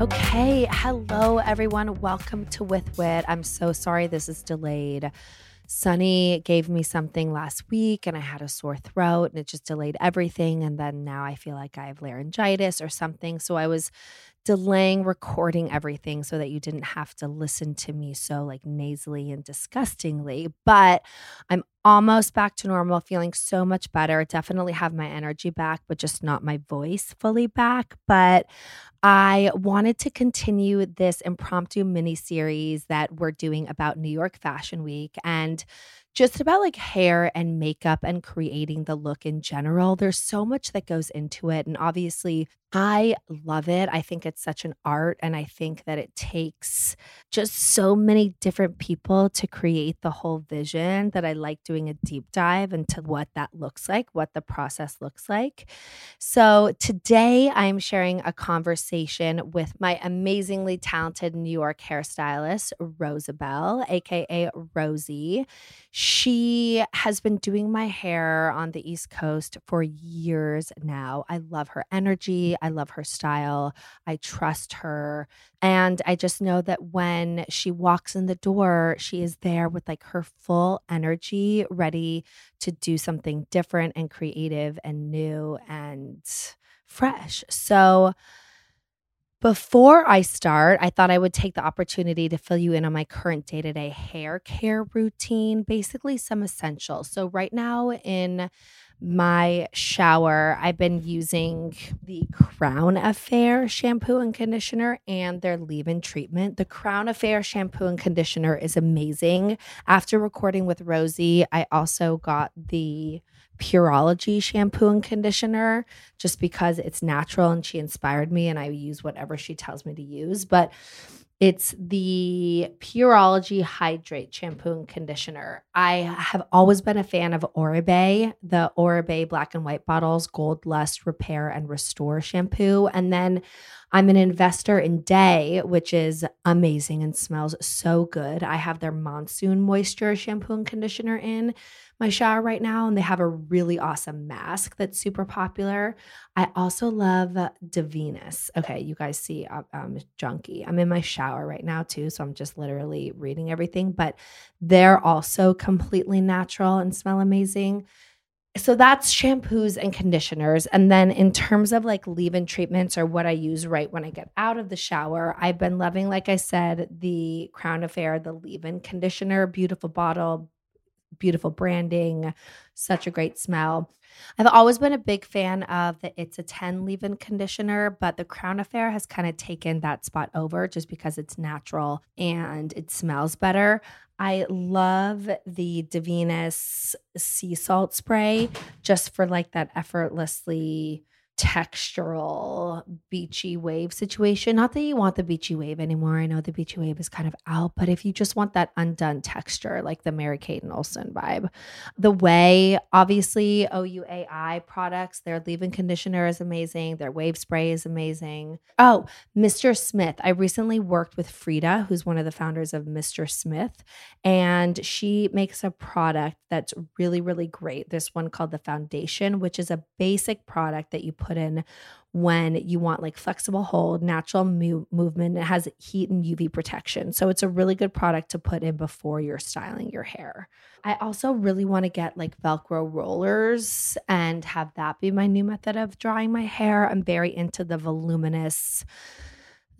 Okay, hello everyone. Welcome to With Whit. I'm so sorry this is delayed. Sunny gave me something last week and I had a sore throat and it just delayed everything. And then now I feel like I have laryngitis or something. So I was delaying recording everything so that you didn't have to listen to me so like nasally and disgustingly. But I'm almost back to normal, feeling so much better. Definitely have my energy back, but just not my voice fully back. But I wanted to continue this impromptu mini series that we're doing about New York Fashion Week and just about like hair and makeup and creating the look in general. There's so much that goes into it. And obviously, I love it. I think it's such an art. And I think that it takes just so many different people to create the whole vision that I like doing a deep dive into what that looks like, what the process looks like. So today I'm sharing a conversation with my amazingly talented New York hairstylist, Rosibel, AKA Rosie. She has been doing my hair on the East Coast for years now. I love her energy. I love her style. I trust her. And I just know that when she walks in the door, she is there with like her full energy, ready to do something different and creative and new and fresh. So, before I start, I thought I would take the opportunity to fill you in on my current day to day hair care routine, basically some essentials. So, right now in my shower, I've been using the Crown Affair shampoo and conditioner and their leave in treatment. The Crown Affair shampoo and conditioner is amazing. After recording with Rosie, I also got the Pureology shampoo and conditioner just because it's natural and she inspired me and I use whatever she tells me to use. But it's the Pureology Hydrate shampoo and conditioner. I have always been a fan of Oribe, the Oribe black and white bottles, Gold Lust Repair and Restore shampoo. And then I'm an investor in Dae, which is amazing and smells so good. I have their Monsoon Moisture shampoo and conditioner in my shower right now, and they have a really awesome mask that's super popular. I also love uh, Davines. Okay, you guys see uh, I'm, I'm junky. I'm in my shower right now too, so I'm just literally reading everything, but they're also completely natural and smell amazing so that's shampoos and conditioners. And then in terms of like leave in treatments or what I use right when I get out of the shower, I've been loving, like I said, the Crown Affair, the leave in conditioner, beautiful bottle, beautiful branding, such a great smell. I've always been a big fan of the It's a 10 leave in conditioner, but the Crown Affair has kind of taken that spot over just because it's natural and it smells better. I love the Davines sea salt spray just for like that effortlessly textural beachy wave situation. Not that you want the beachy wave anymore. I know the beachy wave is kind of out, but if you just want that undone texture, like the Mary Kate and Olsen vibe, the way obviously OUAI products, their leave-in conditioner is amazing. Their wave spray is amazing. Oh, Mr. Smith. I recently worked with Frida, who's one of the founders of Mr. Smith, and she makes a product that's really, really great. This one called the Foundation, which is a basic product that you put in when you want like flexible hold, natural mo- movement. It has heat and UV protection. So it's a really good product to put in before you're styling your hair. I also really want to get like Velcro rollers and have that be my new method of drying my hair. I'm very into the voluminous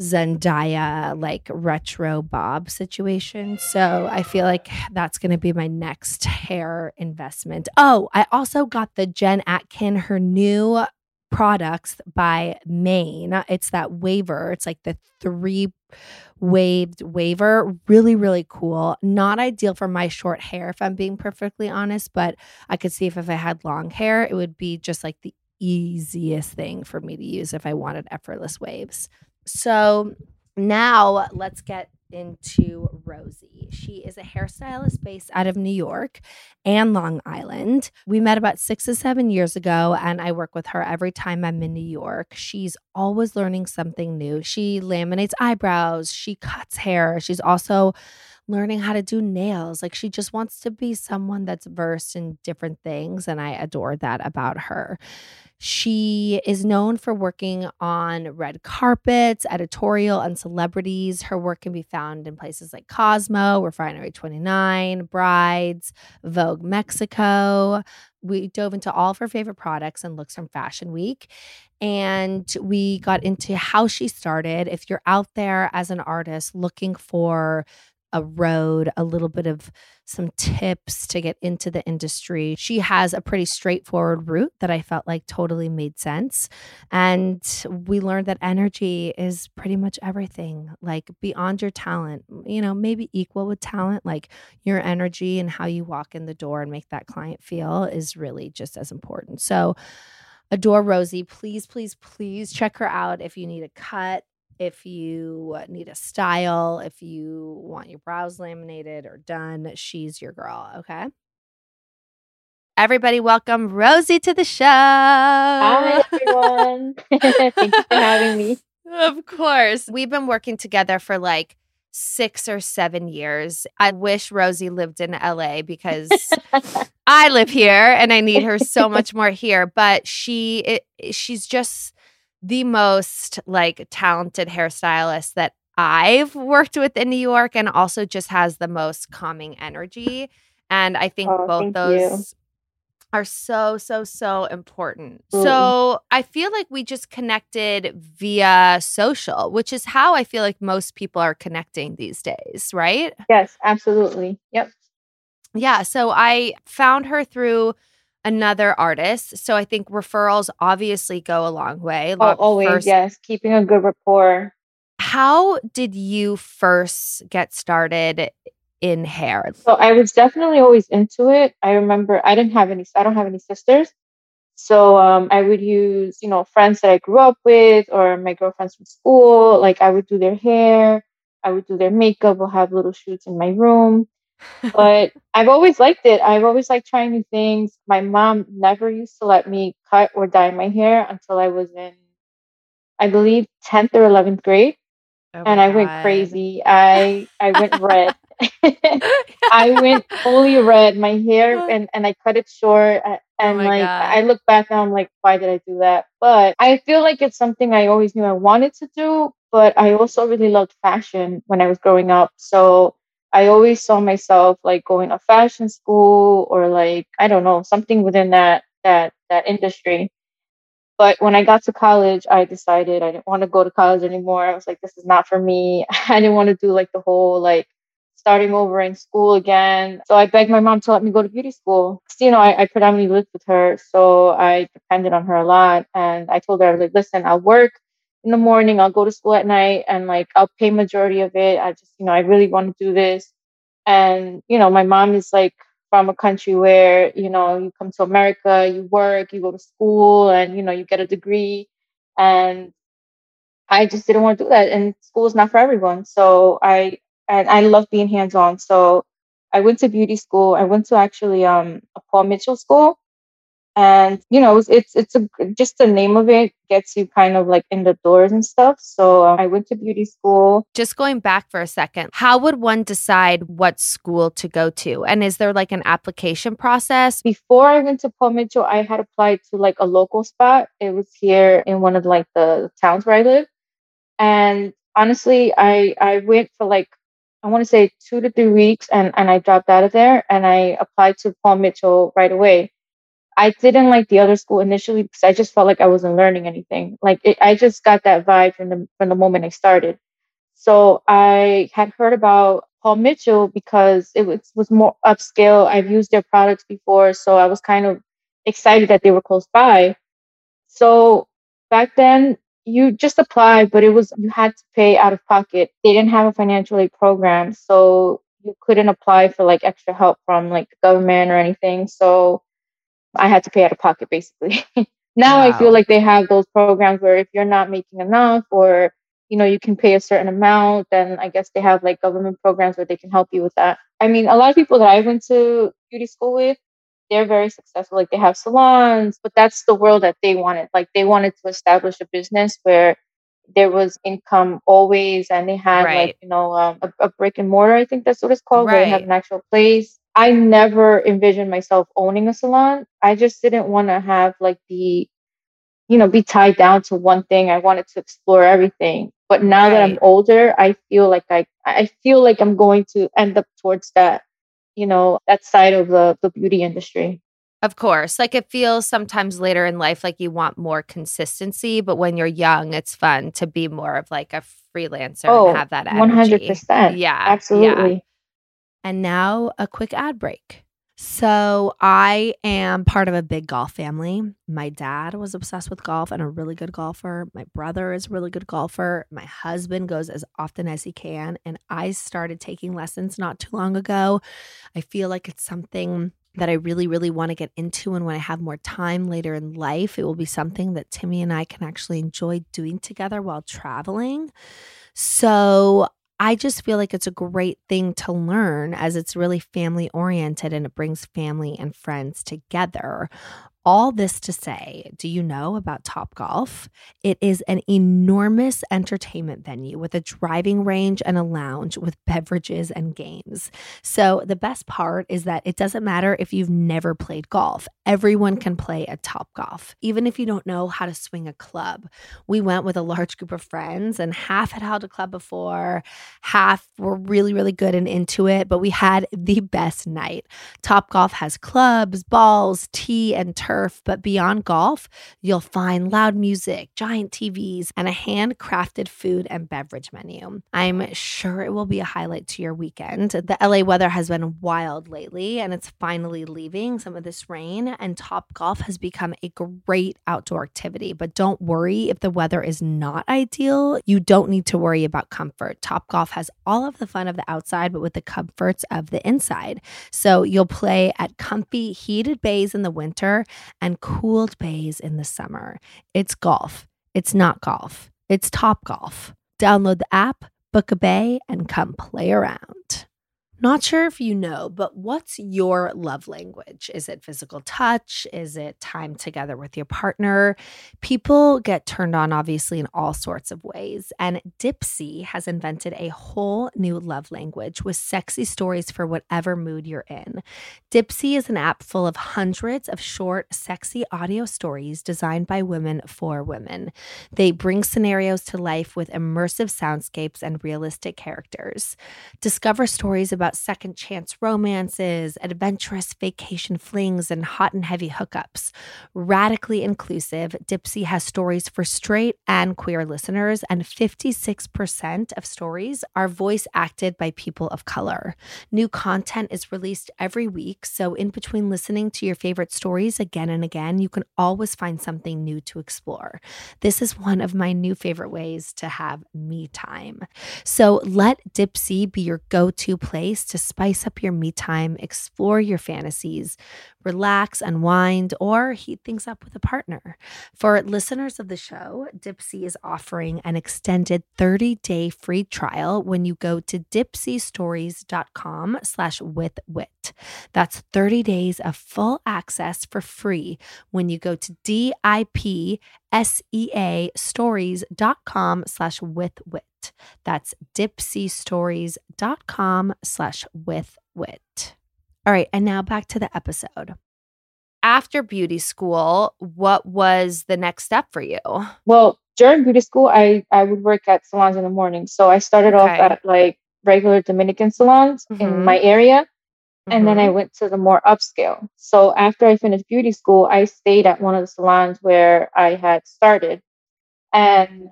Zendaya like retro bob situation. So I feel like that's going to be my next hair investment. Oh, I also got the Jen Atkin, her new products by Mane. It's that waver. It's like the three waved waver. Really, really cool. Not ideal for my short hair, if I'm being perfectly honest, but I could see if, if I had long hair, it would be just like the easiest thing for me to use if I wanted effortless waves. So now let's get into Rosie. She is a hairstylist based out of New York and Long Island. We met about six to seven years ago, and I work with her every time I'm in New York. She's always learning something new. She laminates eyebrows, she cuts hair. She's also learning how to do nails. Like she just wants to be someone that's versed in different things. And I adore that about her. She is known for working on red carpets, editorial, and celebrities. Her work can be found in places like Cosmo, Refinery 29, Brides, Vogue Mexico. We dove into all of her favorite products and looks from Fashion Week. And we got into how she started. If you're out there as an artist looking for a road, a little bit of some tips to get into the industry. She has a pretty straightforward route that I felt like totally made sense. And we learned that energy is pretty much everything, like beyond your talent, you know, maybe equal with talent, like your energy and how you walk in the door and make that client feel is really just as important. So, adore Rosie. Please, please, please check her out if you need a cut, if you need a style, if you want your brows laminated or done, she's your girl. Okay. Everybody, welcome Rosie to the show. Hi, everyone. Thank you for having me. Of course. We've been working together for like six or seven years. I wish Rosie lived in LA because I live here and I need her so much more here. But she, it, she's just the most like talented hairstylist that I've worked with in New York and also just has the most calming energy. And I think Oh, both those you. are so, so, so important. Mm. So I feel like we just connected via social, which is how I feel like most people are connecting these days, right? Yes, absolutely. Yep. Yeah. So I found her through another artist. So I think referrals obviously go a long way. Oh, always, first- yes. Keeping a good rapport. How did you first get started in hair? So I was definitely always into it. I remember I didn't have any, I don't have any sisters. So um, I would use, you know, friends that I grew up with or my girlfriends from school. Like I would do their hair, I would do their makeup. We'll have little shoots in my room. But I've always liked it. I've always liked trying new things. My mom never used to let me cut or dye my hair until I was in, I believe, 10th or 11th grade. Oh and I went crazy. I I went red. I went fully red. My hair and and I cut it short. uh, And my like God. I look back and I'm like, why did I do that? But I feel like it's something I always knew I wanted to do. But I also really loved fashion when I was growing up. So I always saw myself like going to fashion school or like I don't know something within that that that industry. But when I got to college, I decided I didn't want to go to college anymore. I was like, this is not for me. I didn't want to do like the whole like starting over in school again. So I begged my mom to let me go to beauty school. You know, I, I predominantly lived with her, so I depended on her a lot. And I told her, I was like, listen, I'll work in the morning, I'll go to school at night, and like I'll pay majority of it. I just, you know, I really want to do this. And you know, my mom is like from a country where, you know, you come to America, you work, you go to school, and, you know, you get a degree. And I just didn't want to do that. And school is not for everyone. So I, and I love being hands on. So I went to beauty school. I went to actually um, a Paul Mitchell school and you know it's it's a just the name of it gets you kind of like in the doors and stuff. So um, i went to beauty school. Just going back for a second how would one decide what school to go to? And is there like an application process? Before i went to paul mitchell i had applied to like a local spot. It was here in one of like the towns where i live. And honestly i i went for like I want to say two to three weeks and, and I dropped out of there and I applied to Paul Mitchell right away. I didn't like the other school initially because I just felt like I wasn't learning anything. Like it, I just got that vibe from the from the moment I started. So I had heard about Paul Mitchell because it was was more upscale. I've used their products before, so I was kind of excited that they were close by. So back then, you just applied, but it was you had to pay out of pocket. They didn't have a financial aid program, so you couldn't apply for like extra help from like the government or anything. So I had to pay out of pocket basically. now wow. I feel like they have those programs where if you're not making enough or you know you can pay a certain amount then I guess they have like government programs where they can help you with that. I mean a lot of people that I went to beauty school with they're very successful like they have salons but that's the world that they wanted like they wanted to establish a business where there was income always and they had right. like you know um, a, a, brick and mortar i think that's what it's called right. where they have an actual place I never envisioned myself owning a salon. I just didn't want to have like the, you know, be tied down to one thing. I wanted to explore everything. But now right. that I'm older, I feel like I I feel like I'm going to end up towards that, you know, that side of the the beauty industry. Of course. Like it feels sometimes later in life like you want more consistency, but when you're young, it's fun to be more of like a freelancer oh, and have that energy. 100%. Yeah. Absolutely. Yeah. And now a quick ad break. So, I am part of a big golf family. My dad was obsessed with golf and a really good golfer. My brother is a really good golfer. My husband goes as often as he can. And I started taking lessons not too long ago. I feel like it's something that I really, really want to get into. And when I have more time later in life, it will be something that Timmy and I can actually enjoy doing together while traveling. So I just feel like it's a great thing to learn as it's really family oriented and it brings family and friends together. All this to say, do you know about Top Golf? It is an enormous entertainment venue with a driving range and a lounge with beverages and games. So, the best part is that it doesn't matter if you've never played golf, everyone can play at Top Golf, even if you don't know how to swing a club. We went with a large group of friends, and half had held a club before, half were really, really good and into it, but we had the best night. Top Golf has clubs, balls, tee, and turf turf, but beyond golf, you'll find loud music, giant TVs, and a handcrafted food and beverage menu. I'm sure it will be a highlight to your weekend. The LA weather has been wild lately, and it's finally leaving some of this rain, and Top Golf has become a great outdoor activity. But don't worry if the weather is not ideal, you don't need to worry about comfort. Top Golf has all of the fun of the outside, but with the comforts of the inside. So you'll play at comfy, heated bays in the winter and cooled bays in the summer. It's golf. It's not golf. It's Top Golf. Download the app, book a bay, and come play around. Not sure if you know, but what's your love language? Is it physical touch? Is it time together with your partner? People get turned on, obviously, in all sorts of ways. And Dipsea has invented a whole new love language with sexy stories for whatever mood you're in. Dipsea is an app full of hundreds of short, sexy audio stories designed by women for women. They bring scenarios to life with immersive soundscapes and realistic characters. Discover stories about about second chance romances, adventurous vacation flings, and hot and heavy hookups. Radically inclusive, Dipsea has stories for straight and queer listeners, and 56% of stories are voice acted by people of color. New content is released every week, so in between listening to your favorite stories again and again, you can always find something new to explore. This is one of my new favorite ways to have me time. So let Dipsea be your go to place to spice up your me time, explore your fantasies, relax, unwind, or heat things up with a partner. For listeners of the show, Dipsea is offering an extended 30-day free trial when you go to dipseastories.com slash with whit. That's 30 days of full access for free when you go to D-I-P S-E-A stories.com slash with whit. That's dipseastories.com slash with whit. All right, and now back to the episode. After beauty school, what was the next step for you? Well, during beauty school, I, I would work at salons in the morning. So I started Okay. off at like regular Dominican salons Mhm. in my area. And then I Mhm. went to the more upscale. So after I finished beauty school, I stayed at one of the salons where I had started. And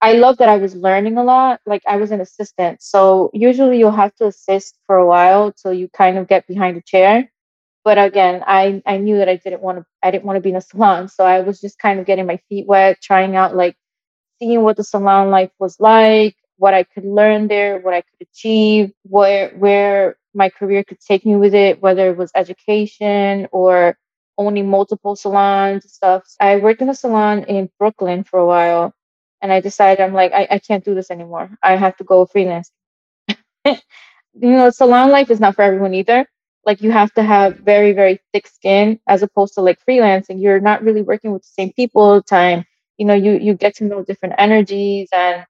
I love that I was learning a lot. Like I was an assistant. So usually you'll have to assist for a while till you kind of get behind a chair. But again, I, I knew that I didn't want to I didn't want to be in a salon. So I was just kind of getting my feet wet, trying out like seeing what the salon life was like, what I could learn there, what I could achieve, where where my career could take me with it, whether it was education or owning multiple salons and stuff. I worked in a salon in Brooklyn for a while and I decided I'm like, I, I can't do this anymore. I have to go freelance. you know, salon life is not for everyone either. Like you have to have very, very thick skin as opposed to like freelancing. You're not really working with the same people all the time. You know, you you get to know different energies and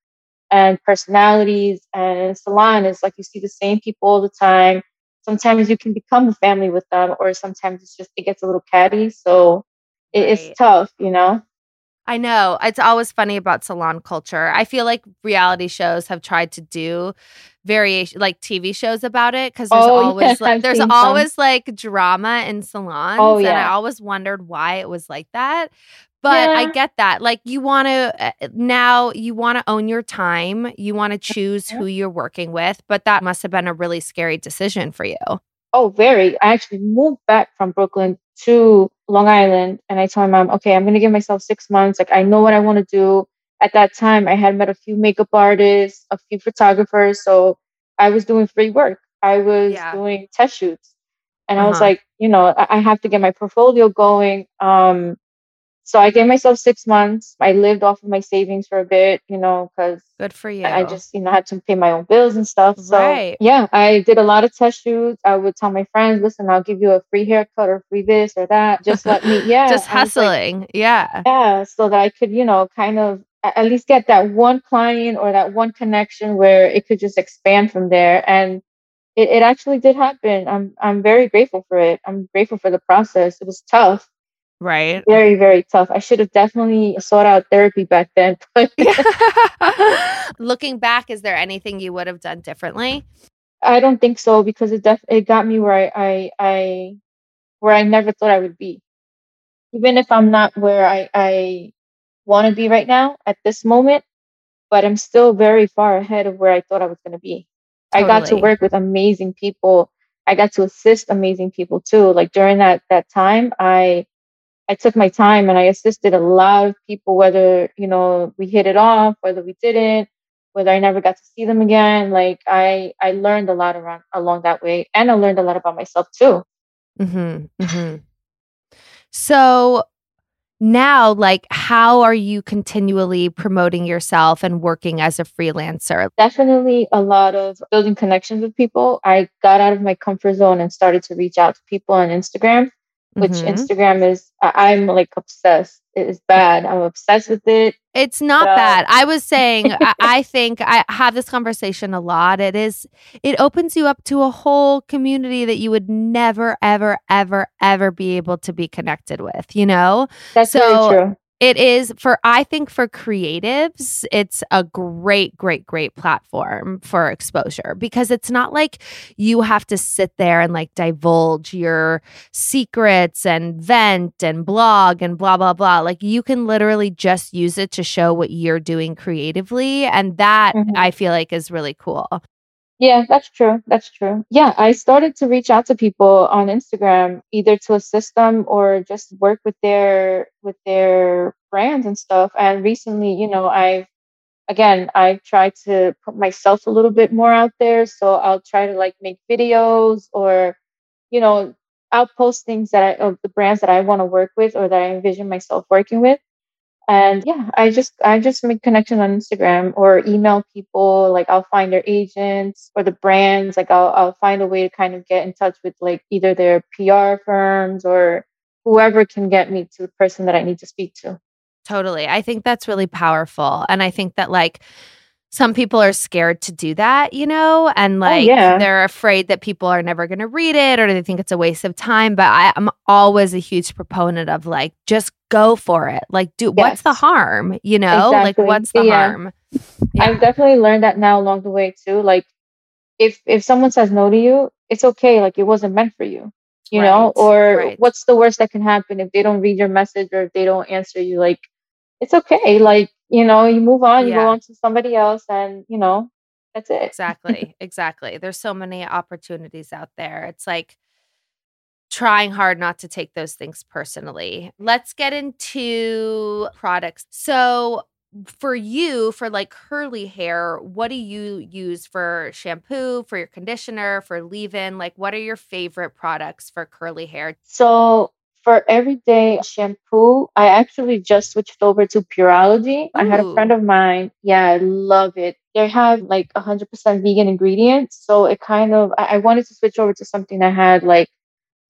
and personalities. And salon is like you see the same people all the time. Sometimes you can become a family with them, or sometimes it's just it gets a little catty. So it, Right. it's tough, you know. I know. It's always funny about salon culture. I feel like reality shows have tried to do variation like TV shows about it because there's Oh, always yes, like I've there's seen some. always like drama in salons. Oh, And I always wondered why it was like that. But I get that. Like you want to uh, uh, now you want to own your time. You want to choose who you're working with, but that must have been a really scary decision for you. Oh, very. I actually moved back from Brooklyn to Long Island and I told my mom, okay, I'm going to give myself six months. Like, I know what I want to do. At that time, I had met a few makeup artists, a few photographers. So I was doing free work. I was Yeah. doing test shoots. And I was Uh-huh. like, you know, I, I have to get my portfolio going. Um, so I gave myself six months. I lived off of my savings for a bit, you know, because Good for you. I just, you know, had to pay my own bills and stuff. So Right. yeah, I did a lot of test shoots. I would tell my friends, listen, I'll give you a free haircut or free this or that. Just let me, yeah. just was like, hustling. yeah. yeah, so that I could, you know, kind of at least get that one client or that one connection where it could just expand from there. And it, it actually did happen. I'm I'm very grateful for it. I'm grateful for the process. It was tough, Right. very, very tough. I should have definitely sought out therapy back then. But Looking back, is there anything you would have done differently? I don't think so because it def- it got me where I, I I where I never thought I would be. Even if I'm not where I I want to be right now at this moment, but I'm still very far ahead of where I thought I was going to be. I got to work with amazing people. I got to assist amazing people too. Like during that that time, I I took my time and I assisted a lot of people, whether you know we hit it off, whether we didn't, whether I never got to see them again. Like I I learned a lot around along that way, and I learned a lot about myself too. Mm-hmm, mm-hmm. So now, like, how are you continually promoting yourself and working as a freelancer? Definitely a lot of building connections with people. I got out of my comfort zone and started to reach out to people on Instagram, which Mhm. Instagram is I- I'm like obsessed. It is bad. I'm obsessed with it. It's not bad. I was saying, I, I think I have this conversation a lot. It is, it opens you up to a whole community that you would never, ever, ever, ever be able to be connected with, you know? That's So, very true. It is for, I think for creatives, it's a great, great, great platform for exposure because it's not like you have to sit there and like divulge your secrets and vent and blog and blah, blah, blah. Like you can literally just use it to show what you're doing creatively. And that Mhm. I feel like is really cool. Yeah, that's true. That's true. Yeah, I started to reach out to people on Instagram either to assist them or just work with their with their brands and stuff. And recently, you know, I've again, I try to put myself a little bit more out there. So I'll try to like make videos or, you know, I'll post things that I, of the brands that I want to work with or that I envision myself working with. And yeah, I just I just make connections on Instagram or email people. Like I'll find their agents or the brands. Like I'll I'll find a way to kind of get in touch with like either their PR firms or whoever can get me to the person that I need to speak to. Totally. I think that's really powerful. And I think that like some people are scared to do that, you know, and Oh, like yeah. they're afraid that people are never going to read it or they think it's a waste of time. But I, I'm always a huge proponent of like, just go for it. Like, do what's the harm, you know? Like, what's the Yeah. harm? Yeah. I've definitely learned that now along the way too. Like if if someone says no to you, it's okay. Like it wasn't meant for you. You know, or right. what's the worst that can happen if they don't read your message or if they don't answer you? Like it's okay. Like, you know, you move on, you Yeah. go on to somebody else and you know, that's it. Exactly. exactly. There's so many opportunities out there. It's like trying hard not to take those things personally. Let's get into products. So, for you, for like curly hair, what do you use for shampoo, for your conditioner, for leave in? Like, what are your favorite products for curly hair? So for everyday shampoo, I actually just switched over to Pureology. I had a friend of mine. Yeah, I love it. They have like 100% vegan ingredients. So it kind of, I, I wanted to switch over to something that had like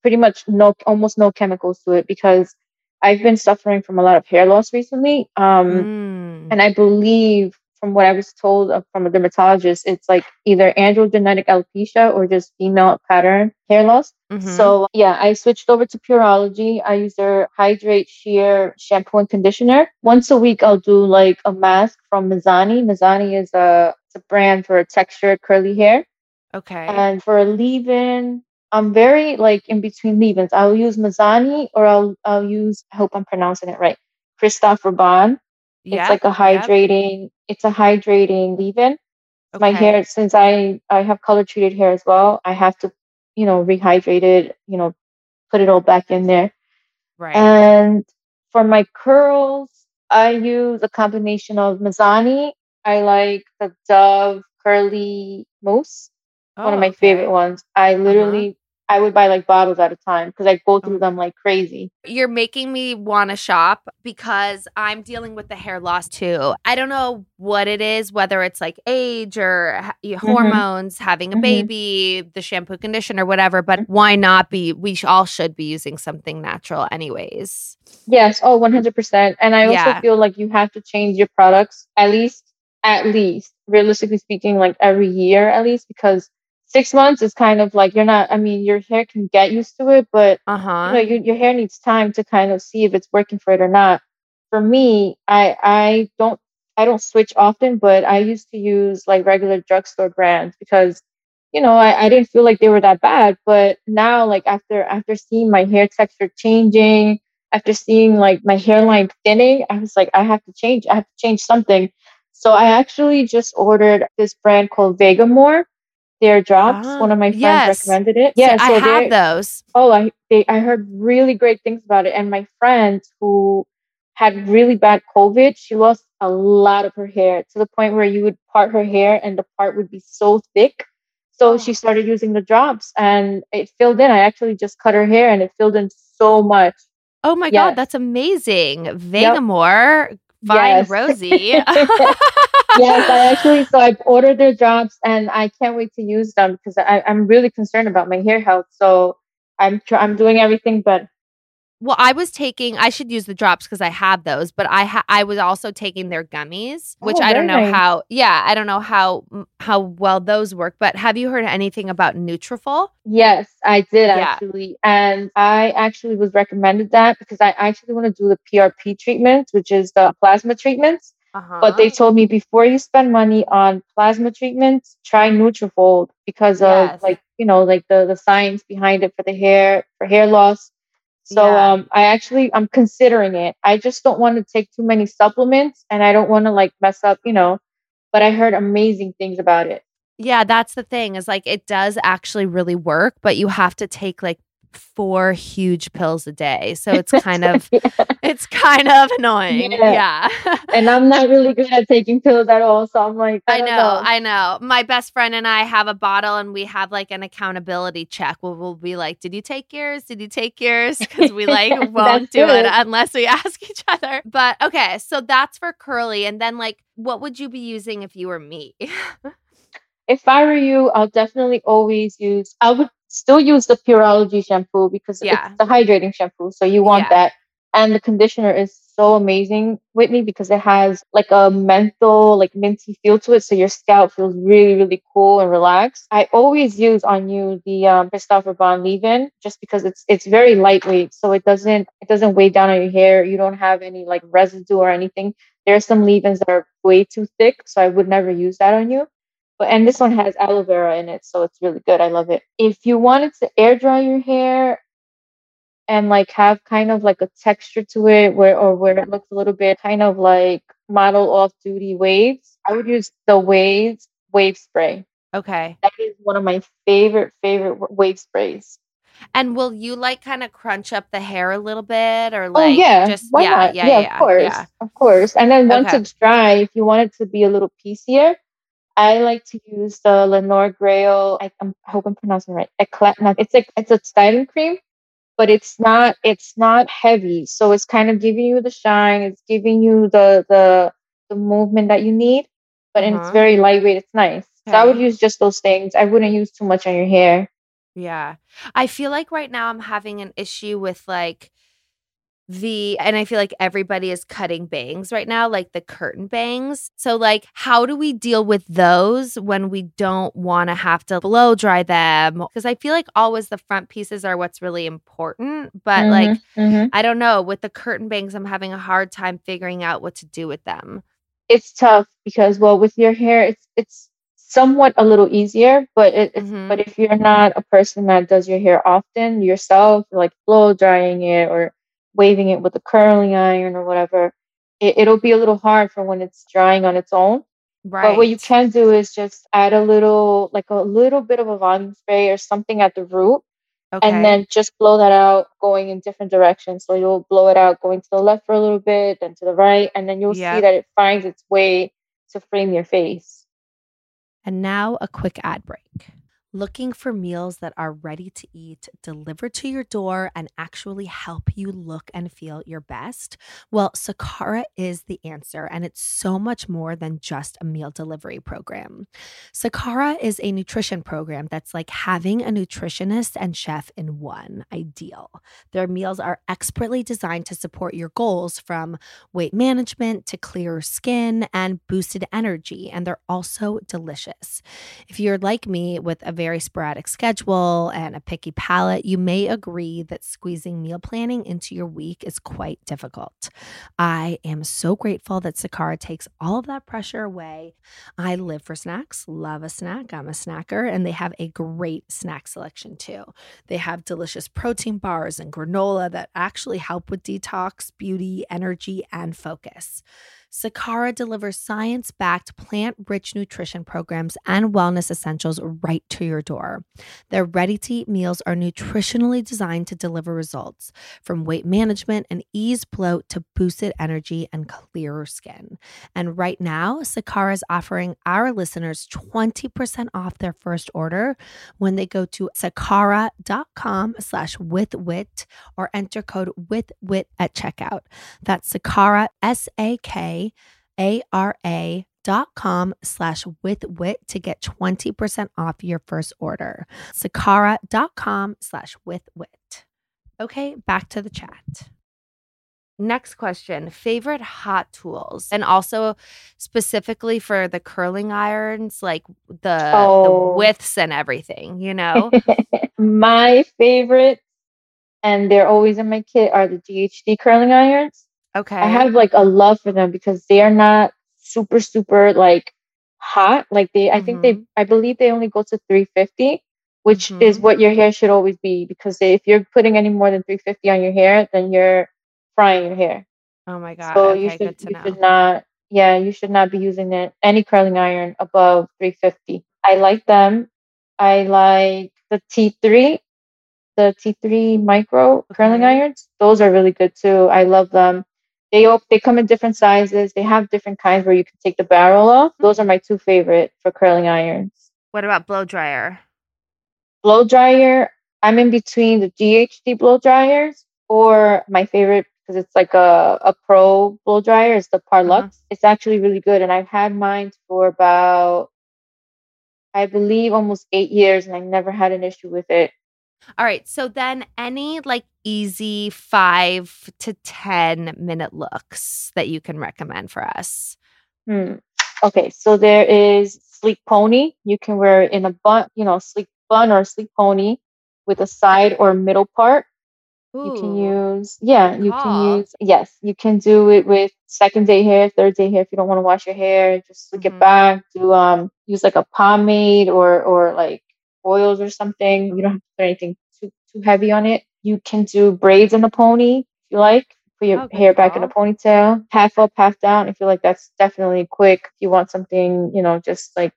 pretty much no, almost no chemicals to it because I've been suffering from a lot of hair loss recently. Um, Mm. and I believe from what I was told of, from a dermatologist, it's like either androgenetic alopecia or just female pattern hair loss. Mhm. So yeah, I switched over to Pureology. I use their Hydrate Sheer shampoo and conditioner. Once a week, I'll do like a mask from Mizani. Mizani is a, it's a brand for textured curly hair. okay. And for a leave-in, I'm very like in between leave-ins. I'll use Mizani or I'll I'll use. I hope I'm pronouncing it right. Christophe Robin. yeah. It's like a hydrating. It's a hydrating leave-in. My hair, since I I have color treated hair as well, I have to, you know, rehydrate it. You know, put it all back in there. Right. And for my curls, I use a combination of Mizani. I like the Dove Curly Mousse, one Oh, of my okay. favorite ones. I uh-huh. literally, I would buy like bottles at a time because I go through Oh. them like crazy. You're making me want to shop because I'm dealing with the hair loss too. I don't know what it is, whether it's like age or y- hormones, having a Mhm. baby, the shampoo, conditioner, whatever. But why not be? We all should be using something natural, anyways. Yes, oh, 100%. And I also Yeah. feel like you have to change your products at least, at least, realistically speaking, like every year at least, because six months is kind of like you're not, I mean, your hair can get used to it, but Uh you know, you, your hair needs time to kind of see if it's working for it or not. For me, I I don't I don't switch often, but I used to use like regular drugstore brands because you know I, I didn't feel like they were that bad. But now, like after after seeing my hair texture changing, after seeing like my hairline thinning, I was like, I have to change. I have to change something. So I actually just ordered this brand called Vegamour. Their drops. Ah, One of my friends yes. recommended it. Yeah, I so have they're- those. oh i they, i heard really great things about it and my friend who had really bad covid she lost a lot of her hair to the point where you would part her hair and the part would be so thick so Oh. she started using the drops and it filled in i actually just cut her hair and it filled in so much Oh my Yes. god, that's amazing. Vegamour, fine Yes. Rosie. yes i actually so i've ordered their drops and i can't wait to use them because I, i'm really concerned about my hair health so i'm tr- i'm doing everything but Well, I was taking. I should use the drops because I have those, but I ha- I was also taking their gummies, which Oh, I don't know nice. how. Yeah, I don't know how how well those work. But have you heard anything about Nutrafol? Yes, I did Yeah. actually. And I actually was recommended that because I actually want to do the PRP treatment, which is the plasma treatments. Uh-huh. But they told me before you spend money on plasma treatments, try Nutrafol because of Yes. like, you know, like the, the science behind it for the hair, for hair loss. So Yeah. um I actually I'm considering it. I just don't want to take too many supplements and I don't want to like mess up, you know. But I heard amazing things about it. Yeah, that's the thing is like it does actually really work, but you have to take like four huge pills a day. So it's kind of yeah. it's kind of annoying. Yeah. yeah. and I'm not really good at taking pills at all. So I'm like, I, I know, know, I know. My best friend and I have a bottle and we have like an accountability check where we'll be like, Did you take yours? Did you take yours? Because we like won't do it unless we ask each other. But okay, so that's for curly. And then like what would you be using if you were me? if I were you, I'll definitely always use I would still use the Pureology shampoo because yeah. it's the hydrating shampoo. So you want yeah. that. And the conditioner is so amazing with me because it has like a menthol, like minty feel to it. So your scalp feels really, really cool and relaxed. I always use on you the um, Christophe Robin leave-in just because it's it's very lightweight. So it doesn't it doesn't weigh down on your hair. You don't have any like residue or anything. There are some leave-ins that are way too thick. So I would never use that on you. And this one has aloe vera in it, so it's really good. I love it. If you wanted to air dry your hair and like have kind of like a texture to it where or where it looks a little bit kind of like model off duty waves, I would use the waves wave spray. Okay. That is one of my favorite favorite wave sprays. And will you like kind of crunch up the hair a little bit or oh, like oh, yeah. just Why yeah, not? yeah, yeah, yeah, of course. Yeah. Of course. And then once okay. it's dry, if you want it to be a little piecier, I like to use the Leonor Greyl. I, I, hope I'm pronouncing it right. Eclat. It's like it's a styling cream, but it's not. It's not heavy, so it's kind of giving you the shine. It's giving you the the the movement that you need, but uh-huh. and it's very lightweight. It's nice. Okay. So I would use just those things. I wouldn't use too much on your hair. Yeah, I feel like right now I'm having an issue with like the and I feel like everybody is cutting bangs right now, like the curtain bangs. So like how do we deal with those when we don't want to have to blow dry them? Because I feel like always the front pieces are what's really important, but mm-hmm, like mm-hmm. I don't know, with the curtain bangs I'm having a hard time figuring out what to do with them. It's tough because well with your hair it's it's somewhat a little easier, but it, mm-hmm. but if you're not a person that does your hair often yourself, like blow drying it or waving it with a curling iron or whatever, it, will be a little hard for when it's drying on its own. Right. But what you can do is just add a little, like a little bit of a volume spray or something at the root. Okay. And then just blow that out going in different directions. So you'll blow it out going to the left for a little bit, then to the right. And then you'll yep. see that it finds its way to frame your face. And now a quick ad break. Looking for meals that are ready to eat, delivered to your door, and actually help you look and feel your best? Well, Sakara is the answer, and it's so much more than just a meal delivery program. Sakara is a nutrition program that's like having a nutritionist and chef in one ideal. Their meals are expertly designed to support your goals from weight management to clearer skin and boosted energy, and they're also delicious. If you're like me with a very sporadic schedule and a picky palate, you may agree that squeezing meal planning into your week is quite difficult. I am so grateful that Sakara takes all of that pressure away. I live for snacks, love a snack. I'm a snacker, and they have a great snack selection too. They have delicious protein bars and granola that actually help with detox, beauty, energy, and focus. Sakara delivers science backed, plant rich nutrition programs and wellness essentials right to your door. Their ready to eat meals are nutritionally designed to deliver results from weight management and ease bloat to boosted energy and clearer skin. And right now, Sakara is offering our listeners 20% off their first order when they go to sakara.com slash withwhit or enter code withwhit at checkout. That's Sakara, S A K a-R-A dot com slash with whit to get 20% off your first order. Sakara.com slash with whit. Okay, back to the chat. Next question favorite hot tools and also specifically for the curling irons, like the, oh. the widths and everything, you know? my favorite, and they're always in my kit, are the GHD curling irons. Okay. I have like a love for them because they are not super, super like hot. Like they. I think they, mm-hmm. I believe they only go to 350, which mm-hmm. is what your hair should always be. Because if you're putting any more than 350 on your hair, then you're frying your hair. Oh my God. So okay, you should, you know. should not, yeah, you should not be using it, any curling iron above 350. I like them. I like the T3 the T3 micro curling irons. Those are really good too. I love them. They they come in different sizes. They have different kinds where you can take the barrel off. Those are my two favorite for curling irons. What about blow dryer? Blow dryer, I'm in between the GHD blow dryers or my favorite because it's like a, a pro blow dryer is the Parlux. Uh-huh. It's actually really good. And I've had mine for about I believe almost eight years and I never had an issue with it. All right. So then any like easy five to 10 minute looks that you can recommend for us. Hmm. Okay, so there is sleek pony. You can wear in a bun, you know, sleek bun or sleek pony with a side or middle part. You can use, yeah, you call. can use, yes, you can do it with second day hair, third day hair. If you don't want to wash your hair, just slick Mhm. it back. Do um use like a pomade or or like oils or something. You don't have to put anything too too heavy on it. You can do braids in the pony if you like. Put your Oh, hair back in a ponytail, half up, half down. I feel like that's definitely quick. If you want something, you know, just like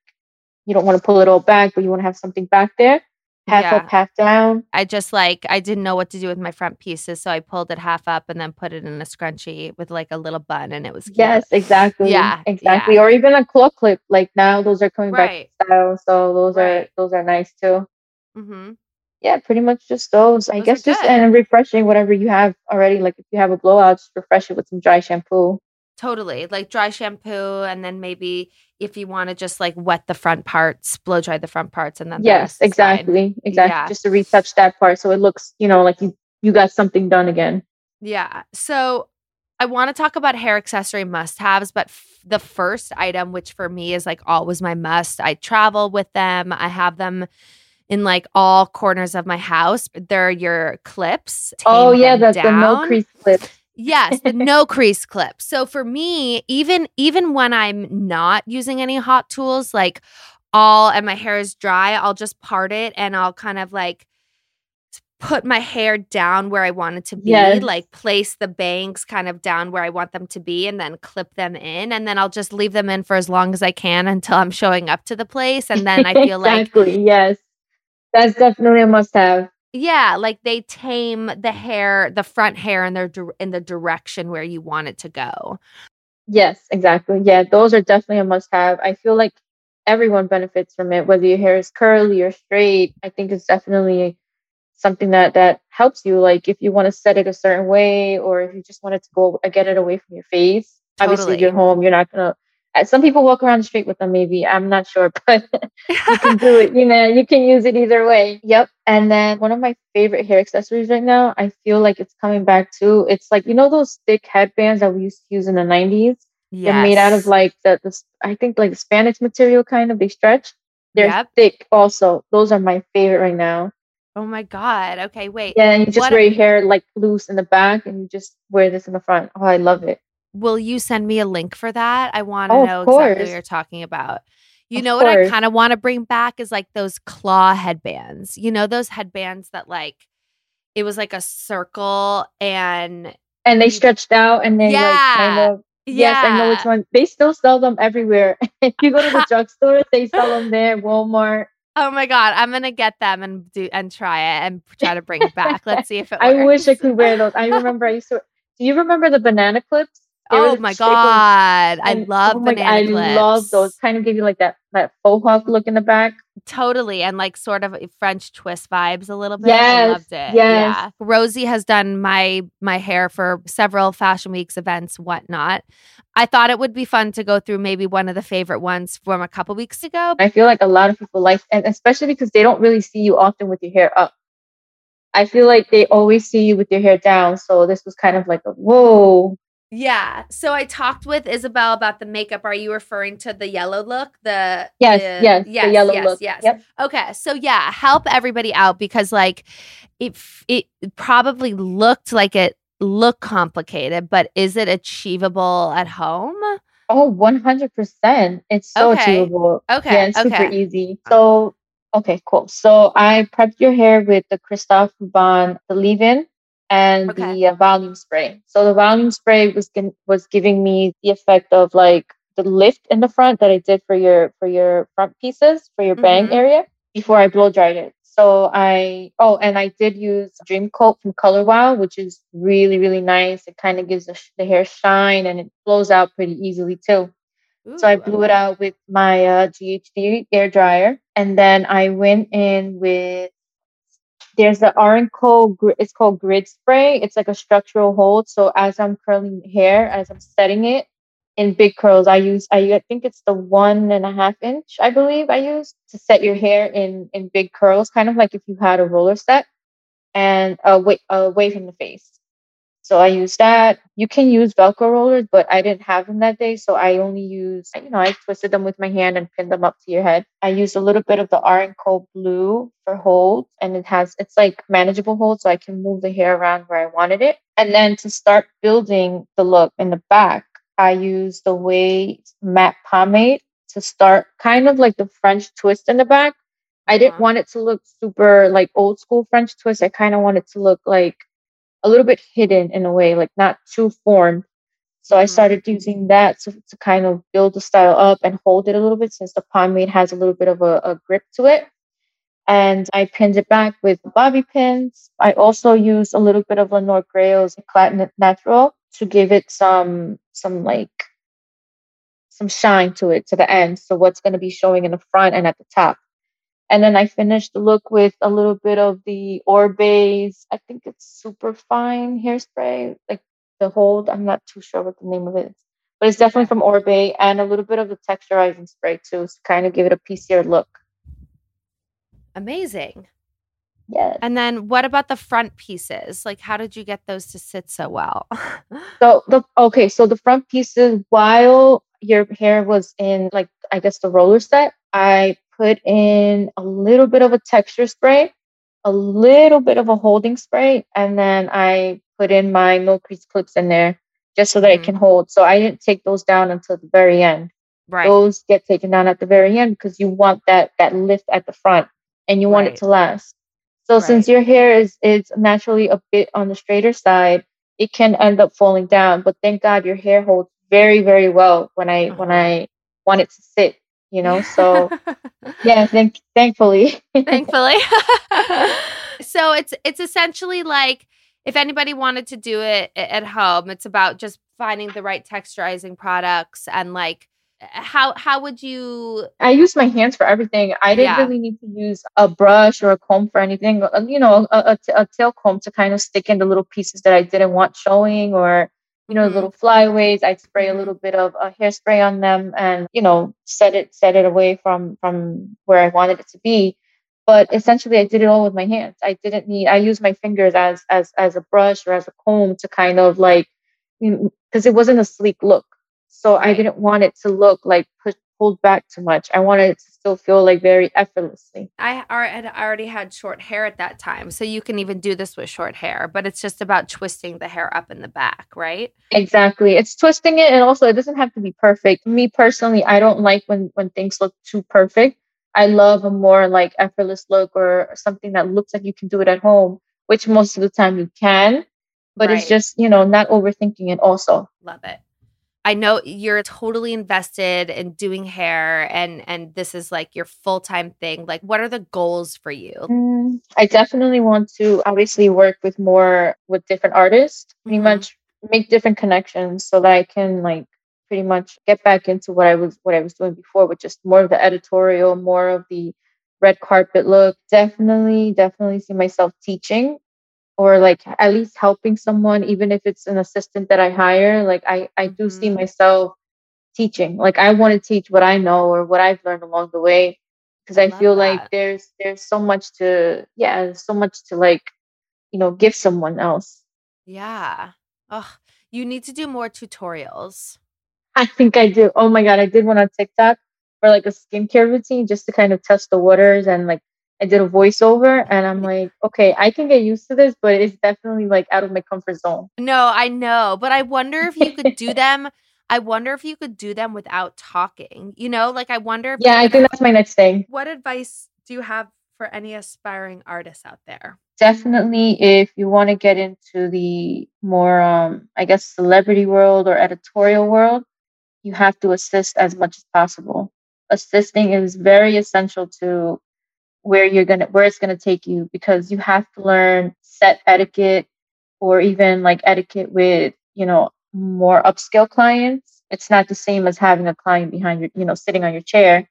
you don't want to pull it all back, but you want to have something back there. Half Yeah. up, half down. I just like I didn't know what to do with my front pieces, so I pulled it half up and then put it in a scrunchie with like a little bun, and it was cute. Yes, exactly. Yeah, exactly. Or even a claw clip. Like now, those are coming Right. back style, so those Right. are those are nice too. Mm-hmm. Yeah, pretty much just those. I Those are guess just good. and refreshing whatever you have already. Like if you have a blowout, just refresh it with some dry shampoo. Totally. Like dry shampoo, and then maybe if you want to just like wet the front parts, blow dry the front parts, and then yes, is fine. exactly, exactly. Yeah. Just to retouch that part so it looks, you know, like you you got something done again. Yeah. So I want to talk about hair accessory must haves, but f- the first item, which for me is like always my must, I travel with them. I have them in like all corners of my house. They're your clips. oh yeah, them the, the no crease clip. Yes, the no crease clip. So for me, even even when I'm not using any hot tools, like all and my hair is dry, I'll just part it and I'll kind of like put my hair down where I want it to be, Yes. like place the bangs kind of down where I want them to be and then clip them in and then I'll just leave them in for as long as I can until I'm showing up to the place and then I feel like exactly. Yes, that's definitely a must-have. Yeah, like they tame the hair, the front hair in their in the direction where you want it to go. Yes, exactly. Yeah, those are definitely a must have. I feel like everyone benefits from it, whether your hair is curly or straight. I think it's definitely something that that helps you. Like if you want to set it a certain way, or if you just want it to go uh, get it away from your face. Obviously, if you're home, you're not gonna. uh, Uh, some people walk around the street with them. Maybe I'm not sure, but you can do it. You know, you can use it either way. Yep. And then one of my favorite hair accessories right now, I feel like it's coming back too. It's like you know those thick headbands that we used to use in the '90s. They're made out of like the, the i think like spandex material kind of. They stretch. They're Yep. thick also. Those are my favorite right now. Oh my god. Okay, wait. Yeah, and you just What- wear your hair like loose in the back and you just wear this in the front. Oh, I love it. Will you send me a link for that? I want to Oh, know exactly what you're talking about. You Of know what I kind of want to bring back is like those claw headbands. You know those headbands that like it was like a circle and And they stretched out and they like kind Yeah. of Yes, I know which Yeah. one. They still sell them everywhere. if you go to the drugstore, they sell them there. Walmart. Oh my god, I'm gonna get them and do and try it and try to bring it back. Let's see if it works. I wish I could wear those. I remember I used to. Do you remember the banana clips? Were Oh my god, I and- love oh my- I clips. love those. Kind of give you like that that faux hawk look in the back. Totally, and like sort of eh, French twist vibes a little bit. I loved it. yes. Yeah, Rosie has done my my hair for several fashion weeks events, whatnot. I thought it would be fun to go through maybe one of the favorite ones from a couple weeks ago. I feel like a lot of people like, and especially because they don't really see you often with your hair up. I feel like they always see you with your hair down. So this was kind of like a whoa. Yeah. So I talked with Isabel about the makeup. Are you referring to the yellow look? The Yes, the- yes, the yes, yellow yes, look. Yes. Yep. Okay. So yeah, help everybody out because like it it probably looked like it looked complicated, but is it achievable at home? Oh, 100%. It's so Okay. achievable. Okay. Yeah, it's super easy. So, okay, cool. So I prepped your hair with the Christophe Robin, the leave-in, and Okay. the uh, volume spray. So the volume spray was gin- was giving me the effect of like the lift in the front that I did for your for your front pieces for your bang Mhm. area before I blow dried it. So I oh, and I did use Dream Coat from Color Wow, which is really really nice. It kind of gives the, the, hair shine and it flows out pretty easily too. Ooh, so I blew it out with my uh, GHD air dryer, and then I went in with there's the R+Co. It's called Grid Spray. It's like a structural hold. So as I'm curling hair, as I'm setting it, in big curls i use I, I think it's the one and a half inch i believe i use to set your hair in in big curls kind of like if you had a roller set and away, away from the face so i use that you can use velcro rollers but i didn't have them that day so i only use you know i twisted them with my hand and pinned them up to your head i used a little bit of the R+Co blue for hold and it has it's like manageable hold so i can move the hair around where i wanted it and then to start building the look in the back I use the Ouai matte pomade to start kind of like the French twist in the back. I didn't uh-huh. want it to look super like old school French twist. I kind of wanted to look like a little bit hidden in a way, like not too formed. So mm-hmm. I started using that to, to kind of build the style up and hold it a little bit since the pomade has a little bit of a, a grip to it. And I pinned it back with bobby pins. I also used a little bit of Leonor Greyl's Eclat Natural to give it some some like some shine to it to the end. So what's going to be showing in the front and at the top. And then I finished the look with a little bit of the Oribe's, I think it's super fine hairspray, like the hold. I'm not too sure what the name of it is, but it's definitely from Oribe and a little bit of the texturizing spray too, to kind of give it a piecier look. Amazing. Yes. And then what about the front pieces? Like how did you get those to sit so well? so the okay, so the front pieces while your hair was in like I guess the roller set, I put in a little bit of a texture spray, a little bit of a holding spray, and then I put in my no crease clips in there just so that mm-hmm. it can hold. So I didn't take those down until the very end. Right. Those get taken down at the very end because you want that that lift at the front and you want right. it to last. So right. since your hair is is naturally a bit on the straighter side, it can end up falling down. But thank God your hair holds very very well when I uh-huh. when I want it to sit. You know, so yeah, thank thankfully. thankfully. so it's it's essentially like if anybody wanted to do it at home, it's about just finding the right texturizing products and like how how would you i use my hands for everything i didn't yeah. really need to use a brush or a comb for anything uh, you know a, a, a, tail comb to kind of stick in the little pieces that i didn't want showing or you know mm-hmm. little flyaways i'd spray a mm-hmm. little bit of a hairspray on them and you know set it set it away from from where i wanted it to be but essentially i did it all with my hands i didn't need i used my fingers as as as a brush or as a comb to kind of like because it wasn't a sleek look so I didn't want it to look like put, pulled back too much. I wanted it to still feel like very effortlessly. I already had short hair at that time. So you can even do this with short hair, but it's just about twisting the hair up in the back, right? Exactly. It's twisting it and also it doesn't have to be perfect. Me personally, I don't like when when things look too perfect. I love a more like effortless look or something that looks like you can do it at home, which most of the time you can, but right. it's just, you know, not overthinking it also. Love it. I know you're totally invested in doing hair and and this is like your full-time thing. Like what are the goals for you? Mm, I definitely want to obviously work with more with different artists, pretty mm-hmm. much make different connections so that I can like pretty much get back into what I was what I was doing before, with just more of the editorial, more of the red carpet look. Definitely, definitely see myself teaching or like at least helping someone even if it's an assistant that i hire like i i do mm-hmm. see myself teaching. Like i want to teach what i know or what i've learned along the way because i, I feel that. like there's there's so much to yeah so much to like you know give someone else. Yeah. Oh you need to do more tutorials. I think i do. Oh my god i did one on tiktok for like a skincare routine just to kind of test the waters and like I did a voiceover and I'm like, okay, I can get used to this, but it's definitely like out of my comfort zone. No, I know, but I wonder if you could do them. I wonder if you could do them without talking. You know, like I wonder. yeah, I think that's my next thing. What advice do you have for any aspiring artists out there? Definitely, if you want to get into the more, um, I guess, celebrity world or editorial world, you have to assist as much as possible. Assisting is very essential to where you're gonna where it's gonna take you because you have to learn set etiquette or even like etiquette with you know more upscale clients. It's not the same as having a client behind your you know sitting on your chair.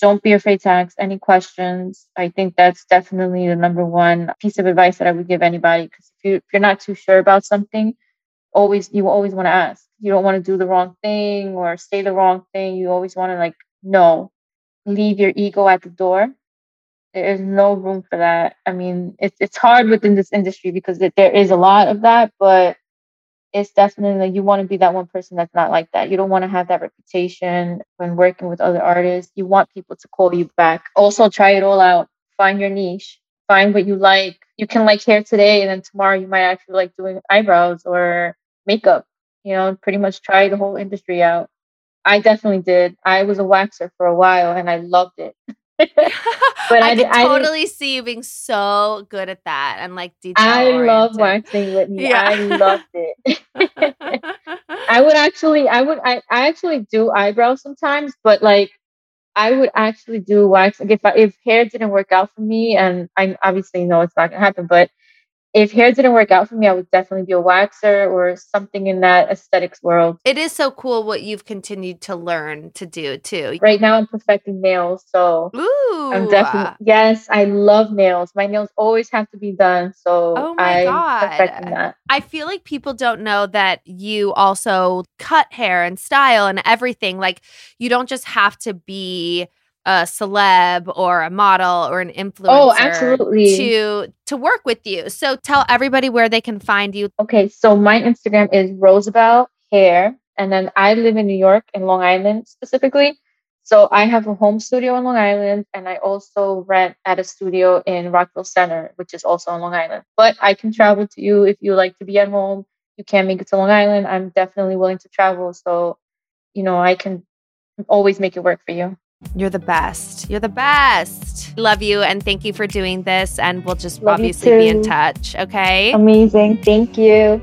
Don't be afraid to ask any questions. I think that's definitely the number one piece of advice that I would give anybody because if you if you're not too sure about something, always you always want to ask. You don't want to do the wrong thing or say the wrong thing. You always want to like no, leave your ego at the door. There is no room for that. I mean, it's it's hard within this industry because it, there is a lot of that, but it's definitely you want to be that one person that's not like that. You don't want to have that reputation when working with other artists. You want people to call you back. Also, try it all out. Find your niche. Find what you like. You can like hair today, and then tomorrow you might actually like doing eyebrows or makeup. You know, pretty much try the whole industry out. I definitely did. I was a waxer for a while, and I loved it. but I, I I totally see you being so good at that and like detail. I love waxing Whitney. Yeah. I loved it. I would actually, I would, I, I actually do eyebrows sometimes, but like I would actually do wax. Like if I, if hair didn't work out for me, and I obviously know it's not gonna happen, but if hair didn't work out for me, I would definitely be a waxer or something in that aesthetics world. It is so cool what you've continued to learn to do too. Right now, I'm perfecting nails, so Ooh. I'm definitely ah. yes, I love nails. My nails always have to be done, so oh my I'm God. perfecting that. I feel like people don't know that you also cut hair and style and everything. Like you don't just have to be a celeb or a model or an oh, influencer oh, absolutely. to to work with you. So tell everybody where they can find you. Okay, so my Instagram is Rosibel Hair, and then I live in New York in Long Island specifically. So I have a home studio in Long Island, and I also rent at a studio in Rockville Centre, which is also on Long Island. But I can travel to you if you like to be at home. You can't make it to Long Island. I'm definitely willing to travel, so you know I can always make it work for you. You're the best. You're the best. Love you and thank you for doing this. And we'll just Love obviously be in touch. Okay. Amazing. Thank you.